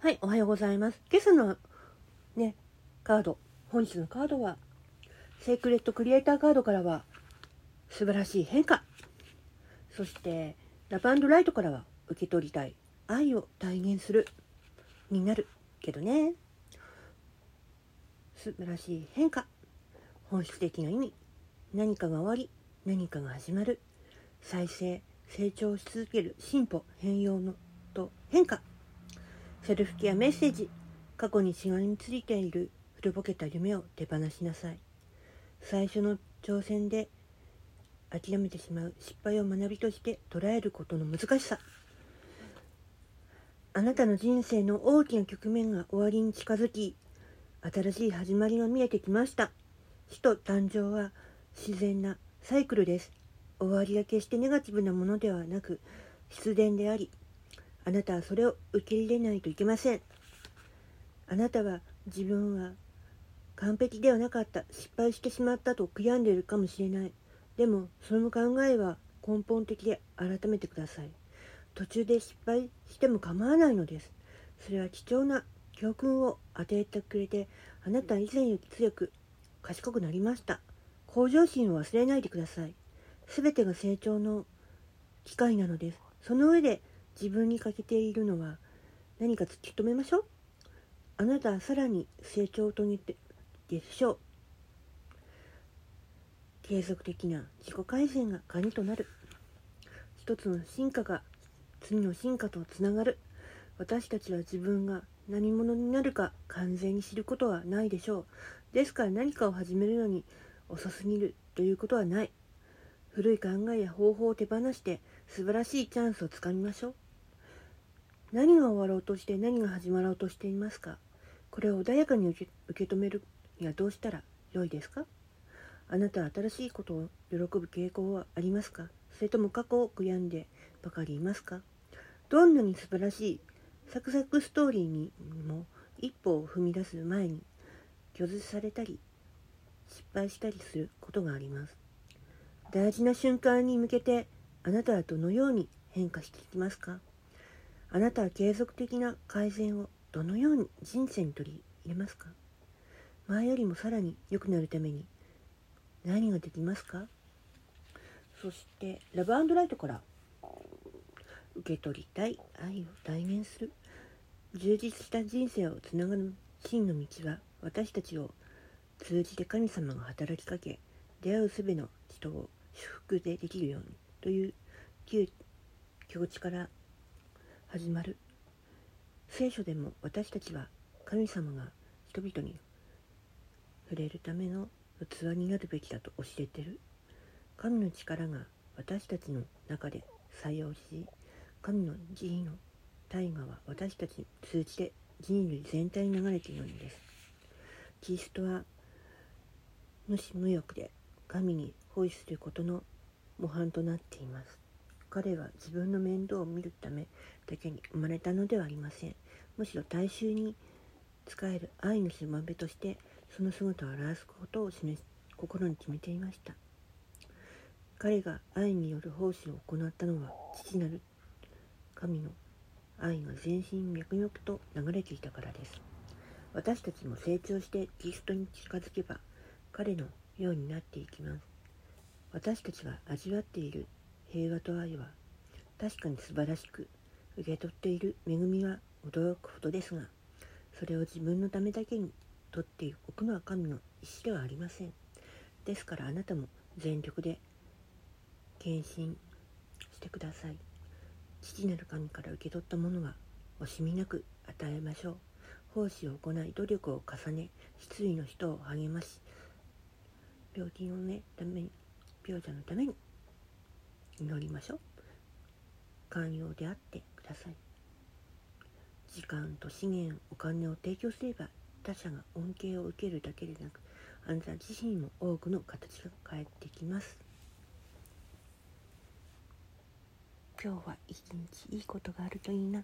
はい、おはようございます。今朝のね、カード、本日のカードは、セークレットクリエイターカードからは、素晴らしい変化。そして、ラブライトからは、受け取りたい愛を体現する、になるけどね。素晴らしい変化。本質的な意味。何かが終わり、何かが始まる。再生、成長し続ける進歩、変容のと変化。セルフケアメッセージ。過去にしがみついている古ぼけた夢を手放しなさい。最初の挑戦で諦めてしまう。失敗を学びとして捉えることの難しさ。あなたの人生の大きな局面が終わりに近づき新しい始まりが見えてきました。死と誕生は自然なサイクルです。終わりが決してネガティブなものではなく必然でありあなたはそれを受け入れないといけません。あなたは自分は完璧ではなかった。失敗してしまったと悔やんでいるかもしれない。でもその考えは根本的で改めてください。途中で失敗しても構わないのです。それは貴重な教訓を与えてくれてあなたは以前より強く賢くなりました。向上心を忘れないでください。全てが成長の機会なのです。その上で自分に欠けているのは何か突き止めましょう。あなたはさらに成長を遂げてでしょう。継続的な自己改善が鍵となる。一つの進化が次の進化とつながる。私たちは自分が何者になるか完全に知ることはないでしょう。ですから何かを始めるのに遅すぎるということはない。古い考えや方法を手放して素晴らしいチャンスをつかみましょう。何が終わろうとして何が始まろうとしていますか？これを穏やかに受け止めるにはどうしたら良いですか？あなたは新しいことを喜ぶ傾向はありますか？それとも過去を悔やんでばかりいますか？どんなに素晴らしいサクサクストーリーにも一歩を踏み出す前に拒絶されたり失敗したりすることがあります。大事な瞬間に向けてあなたはどのように変化していきますか？あなたは継続的な改善をどのように人生に取り入れますか？前よりもさらに良くなるために何ができますか？そしてラブライトから受け取りたい愛を代言する。充実した人生をつながる真の道は私たちを通じて神様が働きかけ出会うすべの人を祝福でできるようにという旧境地から始まる。聖書でも私たちは神様が人々に触れるための器になるべきだと教えてる。神の力が私たちの中で作用し神の慈悲の大河は私たちに通じて人類全体に流れているのです。キリストは無視無欲で神に奉仕することの模範となっています。彼は自分の面倒を見るためだけに生まれたのではありません。むしろ大衆に仕える愛のしもべとしてその姿を表すことを示し心に決めていました。彼が愛による奉仕を行ったのは父なる神の愛が全身脈々と流れていたからです。私たちも成長してキリストに近づけば彼のようになっていきます。私たちが味わっている平和と愛は確かに素晴らしく受け取っている恵みは驚くほどですがそれを自分のためだけに取っておくのは神の意志ではありません。ですからあなたも全力で献身してください。父なる神から受け取ったものは惜しみなく与えましょう。奉仕を行い努力を重ね失意の人を励まし病気のねために病者のために祈りましょう。寛容であってください。時間と資源お金を提供すれば他者が恩恵を受けるだけでなくあなた自身も多くの形が返ってきます。今日は一日いいことがあるといいな。